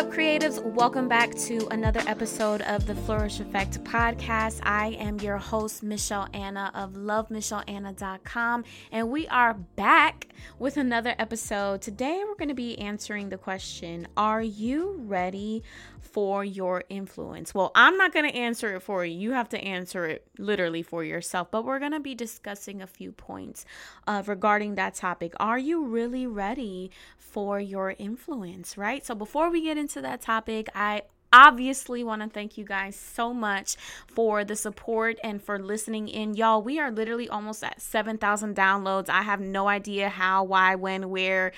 up, creatives? Welcome back to another episode of the Flourish Effect podcast. I am your host, Michelle Anna of lovemichelleanna.com, and we are back with another episode. Today, we're going to be answering the question Are you ready for your influence? Well, I'm not going to answer it for you. You have to answer it literally for yourself, but we're going to be discussing a few points uh, regarding that topic. Are you really ready for your influence, right? So, before we get into that topic, I obviously want to thank you guys so much for the support and for listening in. Y'all, we are literally almost at 7,000 downloads. I have no idea how, why, when, where.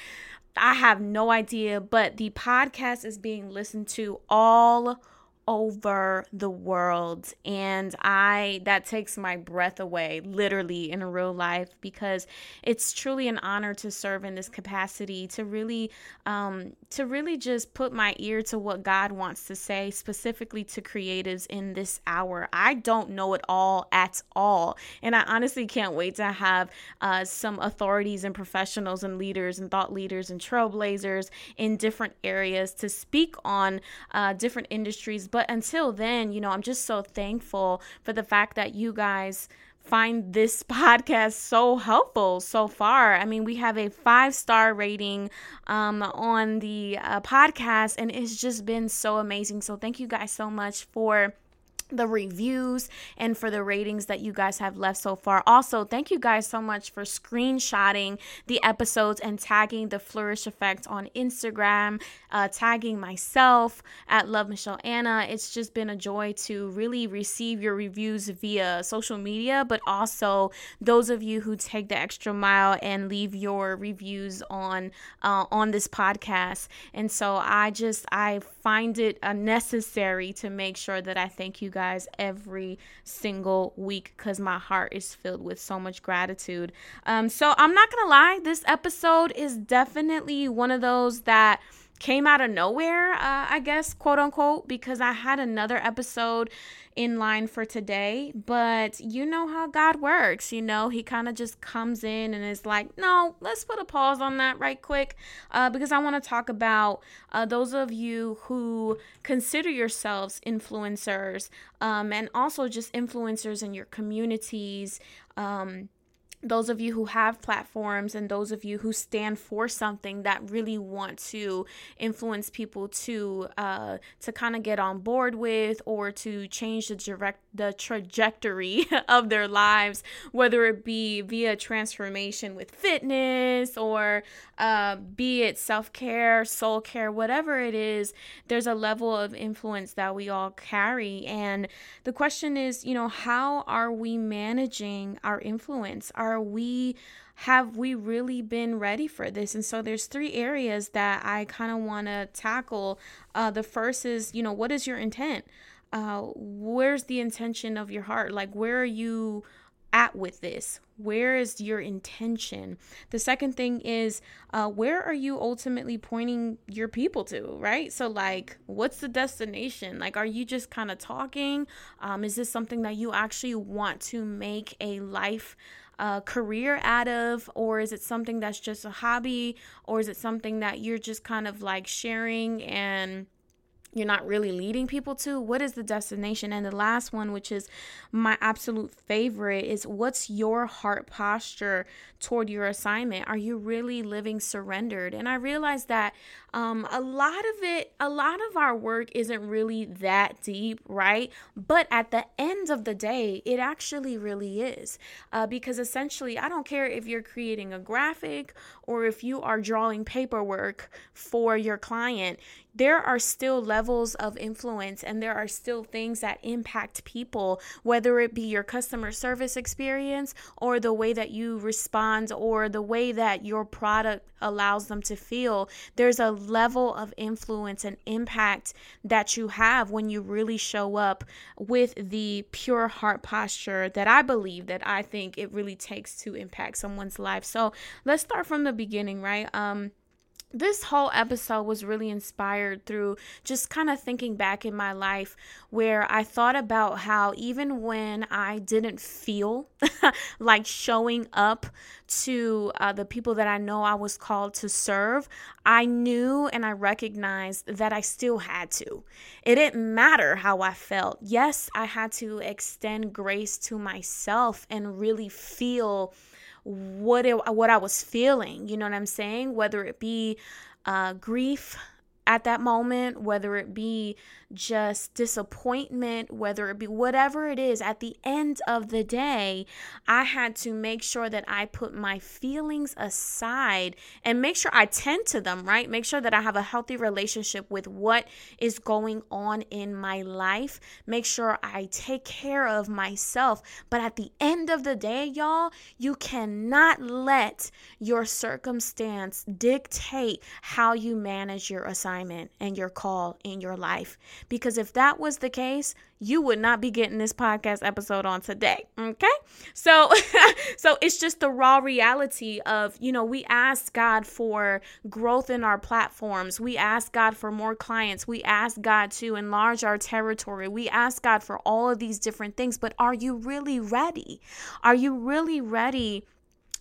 I have no idea, but the podcast is being listened to all over the world. And i that takes my breath away literally in real life because it's truly an honor to serve in this capacity to really um to really just put my ear to what god wants to say specifically to creatives in this hour. I don't know it all at all. And i honestly can't wait to have uh, some authorities and professionals and leaders and thought leaders and trailblazers in different areas to speak on uh, different industries but until then, you know, I'm just so thankful for the fact that you guys find this podcast so helpful so far. I mean, we have a five star rating um, on the uh, podcast, and it's just been so amazing. So, thank you guys so much for the reviews and for the ratings that you guys have left so far. Also, thank you guys so much for screenshotting the episodes and tagging the Flourish Effect on Instagram, uh, tagging myself at Love Michelle Anna. It's just been a joy to really receive your reviews via social media, but also those of you who take the extra mile and leave your reviews on uh, on this podcast. And so I just I find it necessary to make sure that I thank you guys guys every single week because my heart is filled with so much gratitude. Um, so I'm not gonna lie, this episode is definitely one of those that came out of nowhere, uh, I guess, quote unquote, because I had another episode in line for today. But you know how God works, you know, He kind of just comes in and is like, no, let's put a pause on that right quick uh, because I want to talk about uh, those of you who consider yourselves influencers um, and also just influencers in your communities. Um, those of you who have platforms and those of you who stand for something that really want to influence people to uh, to kind of get on board with or to change the direct the trajectory of their lives whether it be via transformation with fitness or uh, be it self-care soul care whatever it is there's a level of influence that we all carry. And the question is you know how are we managing our influence? Are we have we really been ready for this? And so there's three areas that i kind of want to tackle. Uh, the first is you know what is your intent uh, where's the intention of your heart like where are you at with this? Where is your intention? The second thing is, uh, where are you ultimately pointing your people to, right? So, like, what's the destination? Like, are you just kind of talking? Um, is this something that you actually want to make a life? a career out of, or is it something that's just a hobby, or is it something that you're just kind of like sharing and you're not really leading people to what is the destination? And the last one which is my absolute favorite is what's your heart posture toward your assignment? Are you really living surrendered? And i realized that um, a lot of it a lot of our work isn't really that deep right? But at the end of the day it actually really is uh, because essentially i don't care if you're creating a graphic or if you are drawing paperwork for your client there are still levels of influence and there are still things that impact people, whether it be your customer service experience or the way that you respond or the way that your product allows them to feel. There's a level of influence and impact that you have when you really show up with the pure heart posture that I believe that I think it really takes to impact someone's life. So let's start from the beginning, right? Um, this whole episode was really inspired through just kind of thinking back in my life where I thought about how even when I didn't feel like showing up to uh, the people that I know I was called to serve, I knew and I recognized that I still had to. It didn't matter how I felt. Yes, I had to extend grace to myself and really feel what it, what I was feeling. You know what I'm saying? Whether it be uh, grief at that moment, whether it be just disappointment, whether it be whatever it is, at the end of the day, I had to make sure that I put my feelings aside and make sure I tend to them, right? Make sure that I have a healthy relationship with what is going on in my life. Make sure I take care of myself. But at the end of the day, y'all, you cannot let your circumstance dictate how you manage your assignment and your call in your life because if that was the case, you would not be getting this podcast episode on today. Okay? So so it's just the raw reality of, you know, we ask God for growth in our platforms. We ask God for more clients. We ask God to enlarge our territory. We ask God for all of these different things, but are you really ready? Are you really ready?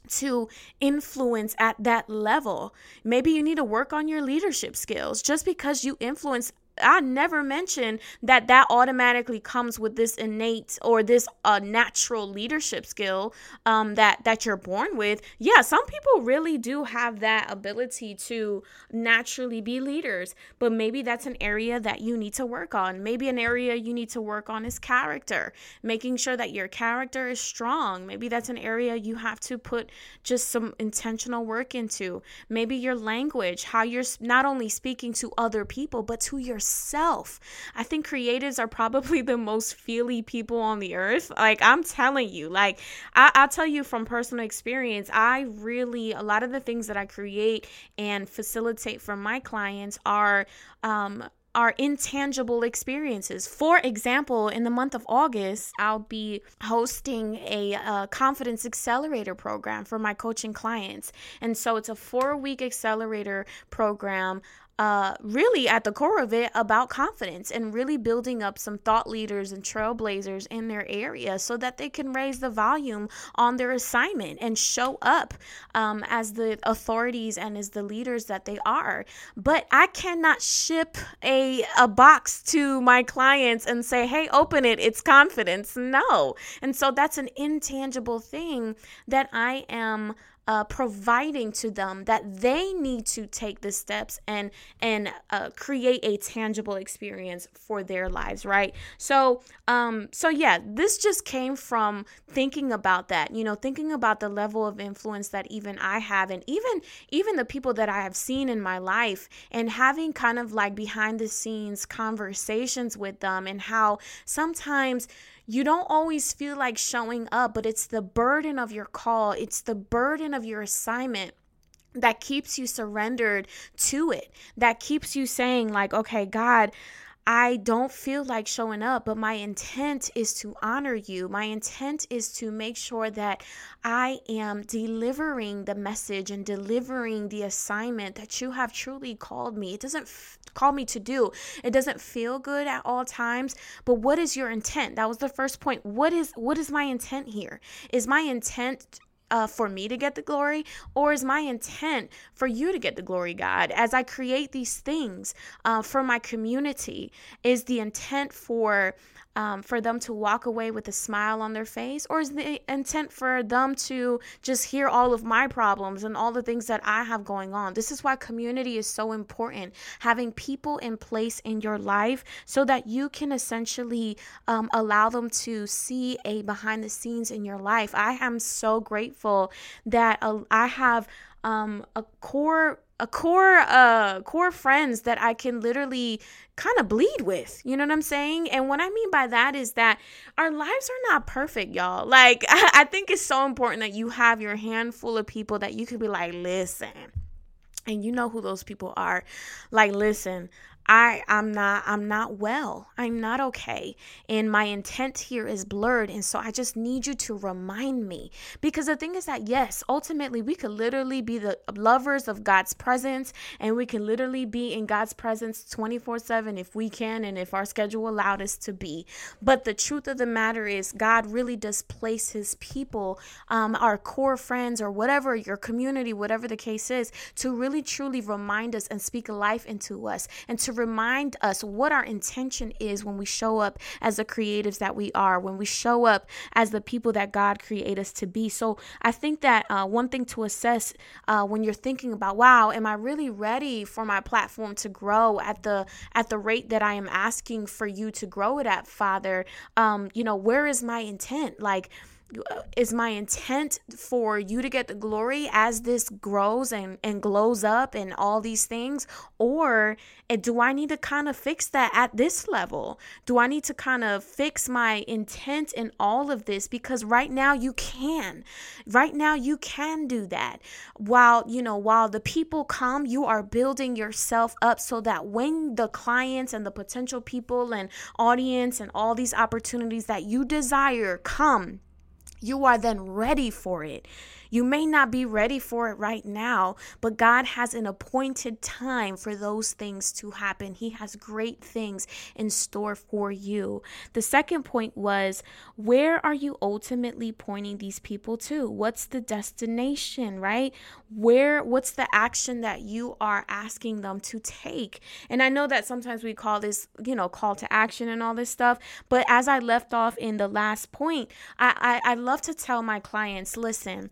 To influence at that level. Maybe you need to work on your leadership skills. Just because you influence I never mentioned that that automatically comes with this innate or this uh, natural leadership skill um, that that you're born with. Yeah, some people really do have that ability to naturally be leaders, but maybe that's an area that you need to work on. Maybe an area you need to work on is character, making sure that your character is strong. Maybe that's an area you have to put just some intentional work into. Maybe your language, how you're not only speaking to other people but to yourself yourself. I think creatives are probably the most feely people on the earth. Like, I'm telling you, like, I, I'll tell you from personal experience, I really, a lot of the things that I create and facilitate for my clients are, um, are intangible experiences. For example, in the month of August, I'll be hosting a, a, confidence accelerator program for my coaching clients. And so it's a four week accelerator program uh, really at the core of it about confidence and really building up some thought leaders and trailblazers in their area so that they can raise the volume on their assignment and show up um, as the authorities and as the leaders that they are. But I cannot ship a, a box to my clients and say, hey, open it, it's confidence. No. And so that's an intangible thing that I am uh, providing to them that they need to take the steps and and uh, create a tangible experience for their lives right? So um so yeah this just came from thinking about that you know thinking about the level of influence that even i have and even even the people that i have seen in my life and having kind of like behind the scenes conversations with them and how sometimes you don't always feel like showing up, but it's the burden of your call, it's the burden of your assignment that keeps you surrendered to it, that keeps you saying, like, okay, God, I don't feel like showing up, but my intent is to honor you. My intent is to make sure that I am delivering the message and delivering the assignment that you have truly called me. It doesn't f- call me to do. It doesn't feel good at all times, but what is your intent? That was the first point. What is what is my intent here? Is my intent uh, for me to get the glory, or is my intent for you to get the glory, God? As I create these things uh, for my community, is the intent for um, for them to walk away with a smile on their face, or is the intent for them to just hear all of my problems and all the things that I have going on? This is why community is so important. Having people in place in your life so that you can essentially um, allow them to see a behind the scenes in your life. I am so grateful that uh, I have um, a core a core uh core friends that I can literally kind of bleed with. You know what I'm saying? And what I mean by that is that our lives are not perfect, y'all. Like I, think it's so important that you have your handful of people that you could be like, listen. And you know who those people are. Like, listen, I I'm not I'm not well. I'm not okay. And my intent here is blurred. And so I just need you to remind me. Because the thing is that yes, ultimately we could literally be the lovers of God's presence and we can literally be in God's presence 24/7 if we can and if our schedule allowed us to be. But the truth of the matter is God really does place his people, um, our core friends or whatever your community, whatever the case is, to really truly remind us and speak life into us and to remind us what our intention is when we show up as the creatives that we are, when we show up as the people that God created us to be. So I think that uh, one thing to assess uh, when you're thinking about, wow, am I really ready for my platform to grow at the at the rate that I am asking for you to grow it at, Father? Um, you know, where is my intent? Like is my intent for you to get the glory as this grows and, and glows up and all these things? Or eh, do I need to kind of fix that at this level? Do I need to kind of fix my intent in all of this? Because right now you can. Right now you can do that. While, you know, while the people come, you are building yourself up so that when the clients and the potential people and audience and all these opportunities that you desire come, you are then ready for it. You may not be ready for it right now, but God has an appointed time for those things to happen. He has great things in store for you. The second point was where are you ultimately pointing these people to? What's the destination, right? Where what's the action that you are asking them to take? And I know that sometimes we call this, you know, call to action and all this stuff, but as I left off in the last point, I I, I love to tell my clients, listen,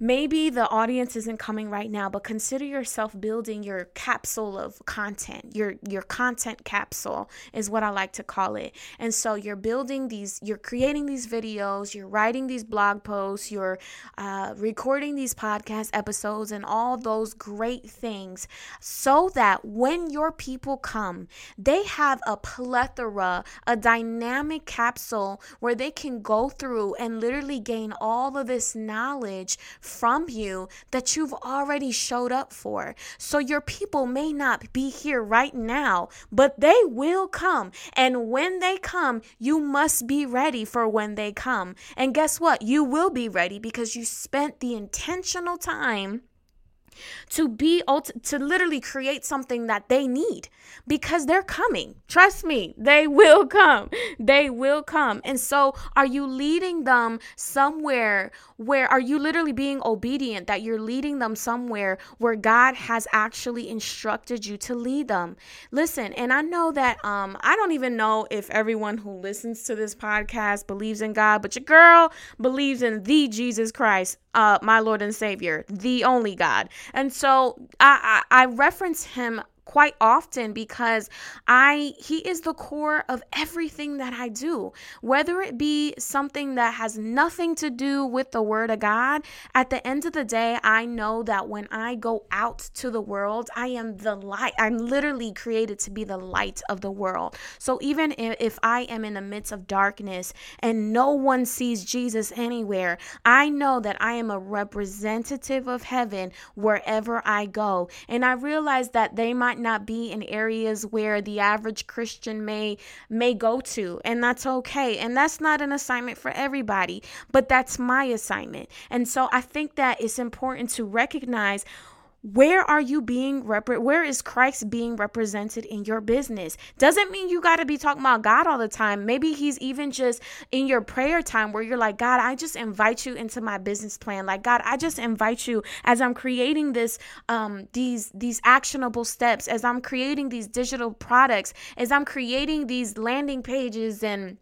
maybe the audience isn't coming right now but consider yourself building your capsule of content. Your your content capsule is what i like to call it. And so you're building these you're creating these videos you're writing these blog posts you're uh, recording these podcast episodes and all those great things so that when your people come they have a plethora a dynamic capsule where they can go through and literally gain all of this knowledge from you that you've already showed up for. So your people may not be here right now, but they will come. And when they come, you must be ready for when they come. And guess what? You will be ready because you spent the intentional time to be to literally create something that they need because they're coming. Trust me they will come. They will come. And so are you leading them somewhere where are you literally being obedient that you're leading them somewhere where God has actually instructed you to lead them? Listen and I know that um I don't even know if everyone who listens to this podcast believes in God but your girl believes in the Jesus Christ uh my Lord and Savior the only God and so I, I, I reference him quite often because I he is the core of everything that I do. Whether it be something that has nothing to do with the word of God, at the end of the day, I know that when I go out to the world, I am the light. I'm literally created to be the light of the world. So even if I am in the midst of darkness and no one sees Jesus anywhere, I know that I am a representative of heaven wherever I go. And I realize that they might not be in areas where the average Christian may may go to and that's okay. And that's not an assignment for everybody but that's my assignment. And so I think that it's important to recognize where are you being rep- where is christ being represented in your business? Doesn't mean you got to be talking about god all the time. Maybe he's even just in your prayer time where you're like god i just invite you into my business plan. Like god i just invite you as i'm creating this um these these actionable steps as i'm creating these digital products as i'm creating these landing pages and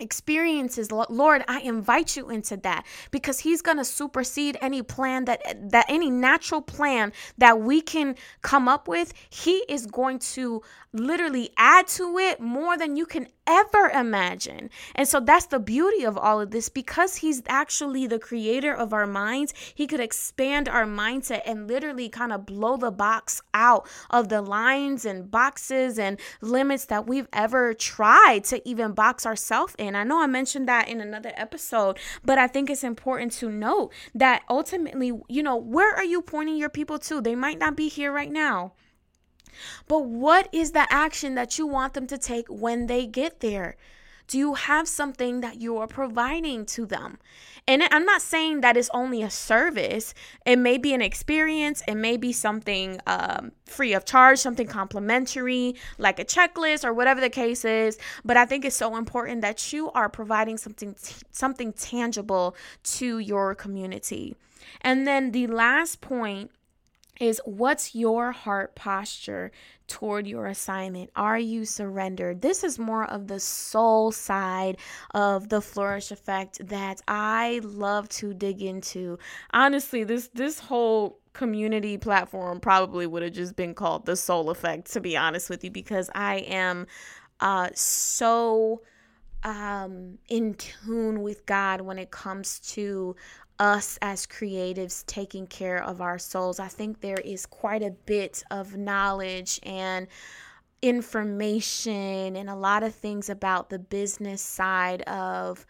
experiences lord i invite you into that because he's going to supersede any plan that that any natural plan that we can come up with. He is going to literally add to it more than you can ever imagine. And so that's the beauty of all of this because he's actually the creator of our minds. He could expand our mindset and literally kind of blow the box out of the lines and boxes and limits that we've ever tried to even box ourselves in. I know I mentioned that in another episode, but I think it's important to note that ultimately, you know, where are you pointing your people to? They might not be here right now. But what is the action that you want them to take when they get there? Do you have something that you are providing to them? And I'm not saying that it's only a service. It may be an experience. It may be something um, free of charge, something complimentary, like a checklist or whatever the case is. But I think it's so important that you are providing something t- something tangible to your community. And then the last point is what's your heart posture toward your assignment? Are you surrendered? This is more of the soul side of the flourish effect that I love to dig into. Honestly, this this whole community platform probably would have just been called the soul effect to be honest with you because I am uh so um in tune with God when it comes to us as creatives taking care of our souls. I think there is quite a bit of knowledge and information and a lot of things about the business side of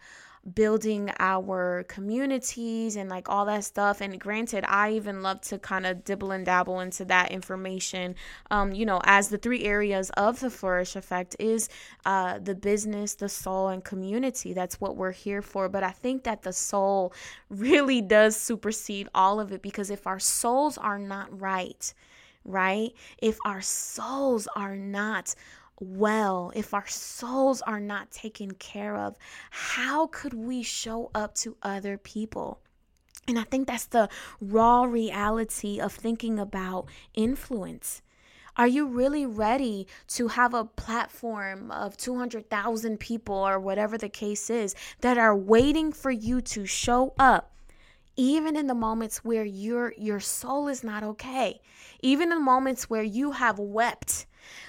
building our communities and like all that stuff. And granted, I even love to kind of dibble and dabble into that information. Um, you know, as the three areas of the flourish effect is uh, the business, the soul, and community. That's what we're here for. But I think that the soul really does supersede all of it because if our souls are not right, right? If our souls are not well, if our souls are not taken care of, how could we show up to other people? And I think that's the raw reality of thinking about influence. Are you really ready to have a platform of 200,000 people or whatever the case is that are waiting for you to show up? Even in the moments where your your soul is not okay, even in the moments where you have wept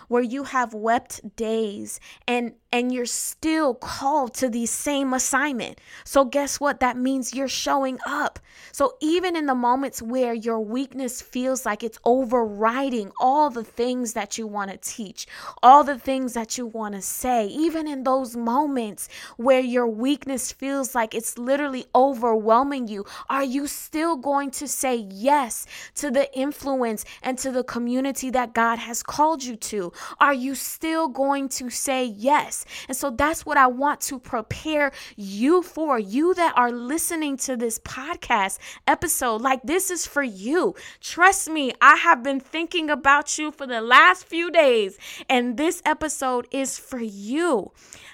where you have wept days and and you're still called to the same assignment. So guess what? That means you're showing up. So even in the moments where your weakness feels like it's overriding all the things that you want to teach, all the things that you want to say, even in those moments where your weakness feels like it's literally overwhelming you, are you still going to say yes to the influence and to the community that God has called you to? Are you still going to say yes? And so that's what I want to prepare you for. You that are listening to this podcast episode, like this is for you. Trust me, I have been thinking about you for the last few days, and this episode is for you.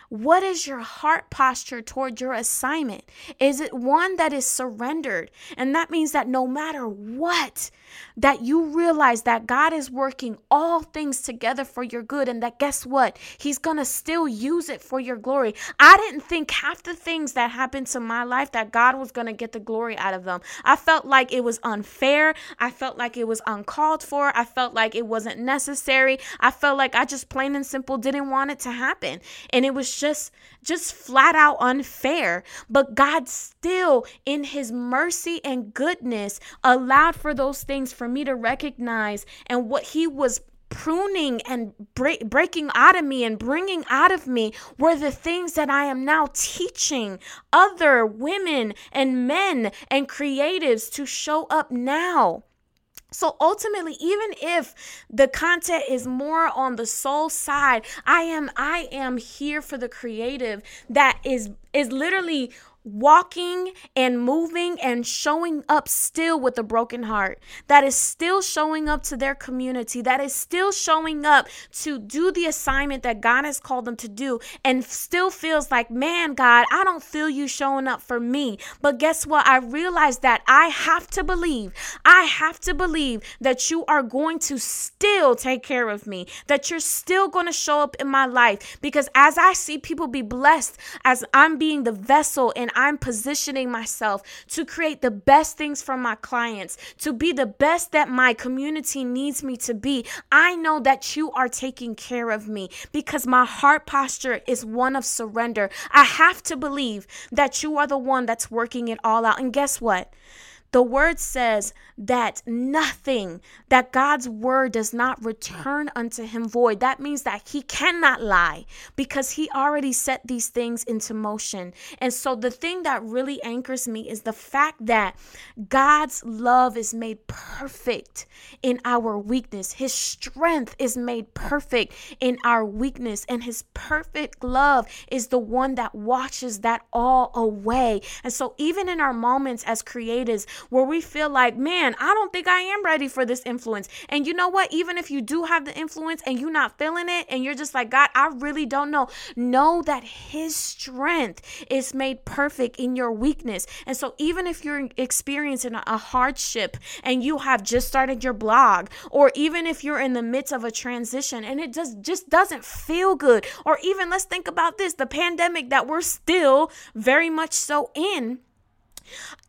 What is your heart posture toward your assignment? Is it one that is surrendered? And that means that no matter what, that you realize that God is working all things together for your good and that guess what? He's going to still use it for your glory. I didn't think half the things that happened to my life that God was going to get the glory out of them. I felt like it was unfair. I felt like it was uncalled for. I felt like it wasn't necessary. I felt like I just plain and simple didn't want it to happen. And it was just just flat out unfair. But God still in his mercy and goodness allowed for those things for me to recognize and what he was pruning and break, breaking out of me and bringing out of me were the things that I am now teaching other women and men and creatives to show up now. So ultimately, even if the content is more on the soul side, I am I am here for the creative that is is literally walking and moving and showing up still with a broken heart, that is still showing up to their community, that is still showing up to do the assignment that God has called them to do, and still feels like, man, God, I don't feel you showing up for me. But guess what? I realize that I have to believe, I have to believe that you are going to still take care of me, that you're still going to show up in my life. Because as I see people be blessed, as I'm being the vessel and I'm positioning myself to create the best things for my clients, to be the best that my community needs me to be. I know that you are taking care of me because my heart posture is one of surrender. I have to believe that you are the one that's working it all out. And guess what? The word says that nothing, that God's word does not return unto him void. That means that he cannot lie because he already set these things into motion. And so the thing that really anchors me is the fact that God's love is made perfect in our weakness. His strength is made perfect in our weakness. And his perfect love is the one that washes that all away. And so even in our moments as creators, where we feel like, man, I don't think I am ready for this influence. And you know what? Even if you do have the influence and you're not feeling it and you're just like, God, I really don't know, know that His strength is made perfect in your weakness. And so even if you're experiencing a hardship and you have just started your blog, or even if you're in the midst of a transition and it just, just doesn't feel good, or even let's think about this the pandemic that we're still very much so in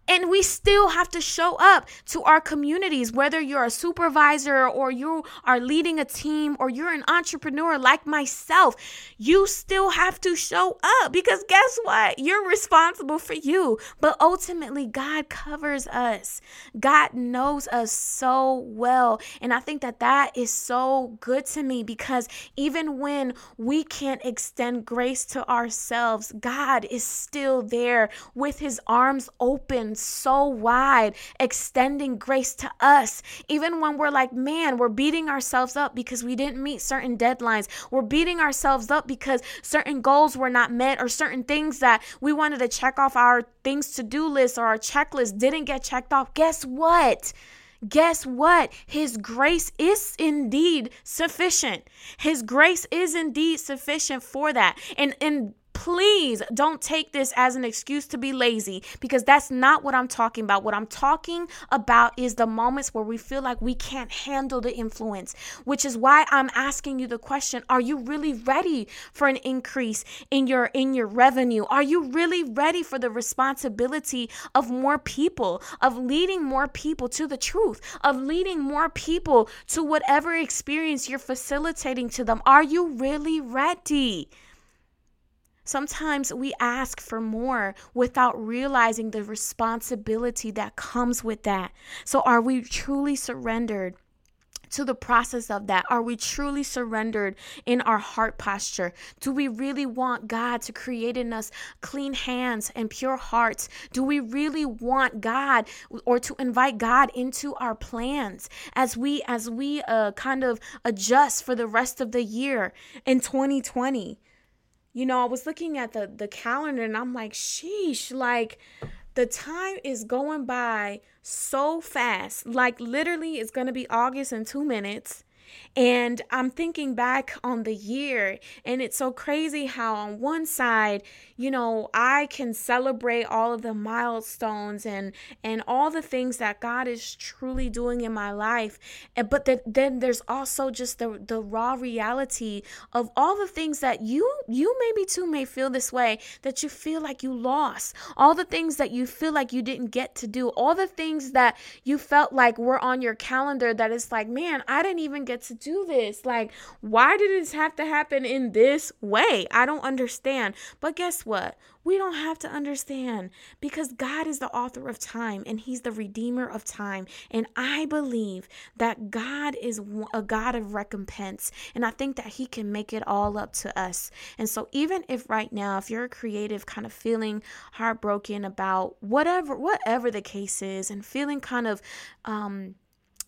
and we still have to show up to our communities, whether you're a supervisor or you are leading a team or you're an entrepreneur like myself. You still have to show up because guess what? You're responsible for you. But ultimately, God covers us, God knows us so well. And I think that that is so good to me because even when we can't extend grace to ourselves, God is still there with his arms open so wide, extending grace to us. Even when we're like, man, we're beating ourselves up because we didn't meet certain deadlines. We're beating ourselves up because certain goals were not met or certain things that we wanted to check off our things to do list or our checklist didn't get checked off. Guess what? guess what? His grace is indeed sufficient. His grace is indeed sufficient for that. And and please don't take this as an excuse to be lazy because that's not what I'm talking about. What I'm talking about is the moments where we feel like we can't handle the influence, which is why I'm asking you the question, are you really ready for an increase in your in your revenue? Are you really ready for the responsibility of more people, of leading more people to the truth, of leading more people to whatever experience you're facilitating to them? Are you really ready? Sometimes we ask for more without realizing the responsibility that comes with that. So, are we truly surrendered? to the process of that? Are we truly surrendered in our heart posture? Do we really want God to create in us clean hands and pure hearts? Do we really want God or to invite God into our plans as we as we uh, kind of adjust for the rest of the year in 2020? You know, I was looking at the the calendar and I'm like, sheesh, like the time is going by so fast. Like literally it's to be August in 2 minutes and I'm thinking back on the year, and it's so crazy how, on one side, you know, I can celebrate all of the milestones and and all the things that God is truly doing in my life, and, but then there's also just the the raw reality of all the things that you you maybe too may feel this way that you feel like you lost, all the things that you feel like you didn't get to do, all the things that you felt like were on your calendar that it's like, man, I didn't even get to do this? Like, why did this have to happen in this way? I don't understand. But guess what? We don't have to understand because God is the author of time and He's the redeemer of time. And I believe that God is a God of recompense. And I think that He can make it all up to us. And so, even if right now, if you're a creative, kind of feeling heartbroken about whatever, whatever the case is, and feeling kind of, um,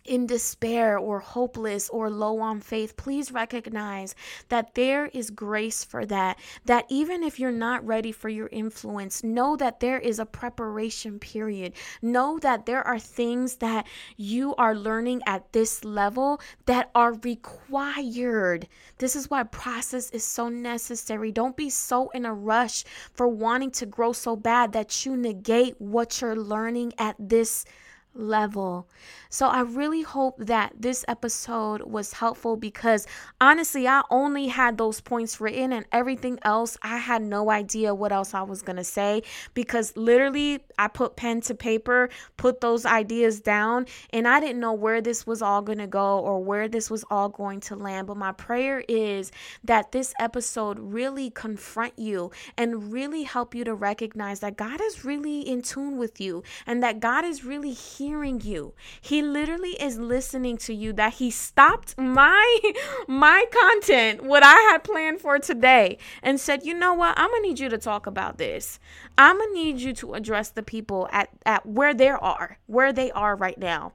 in despair or hopeless or low on faith, please recognize that there is grace for that. That even if you're not ready for your influence, know that there is a preparation period. Know that there are things that you are learning at this level that are required. This is why process is so necessary. Don't be so in a rush for wanting to grow so bad that you negate what you're learning at this level. So I really hope that this episode was helpful because honestly, I only had those points written and everything else, I had no idea what else I was going to say because literally I put pen to paper, put those ideas down, and I didn't know where this was all going to go or where this was all going to land. But my prayer is that this episode really confront you and really help you to recognize that God is really in tune with you and that God is really hearing you. He literally is listening to you that he stopped my my content what I had planned for today and said, "You know what? I'm going to need you to talk about this. I'm going to need you to address the people at at where they are, where they are right now."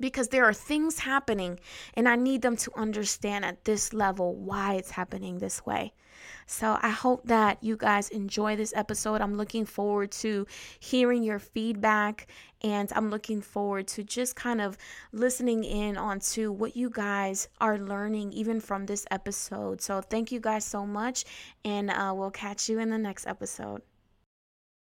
because there are things happening and I need them to understand at this level why it's happening this way. So I hope that you guys enjoy this episode. I'm looking forward to hearing your feedback and I'm looking forward to just kind of listening in onto what you guys are learning even from this episode. So thank you guys so much and uh, we'll catch you in the next episode.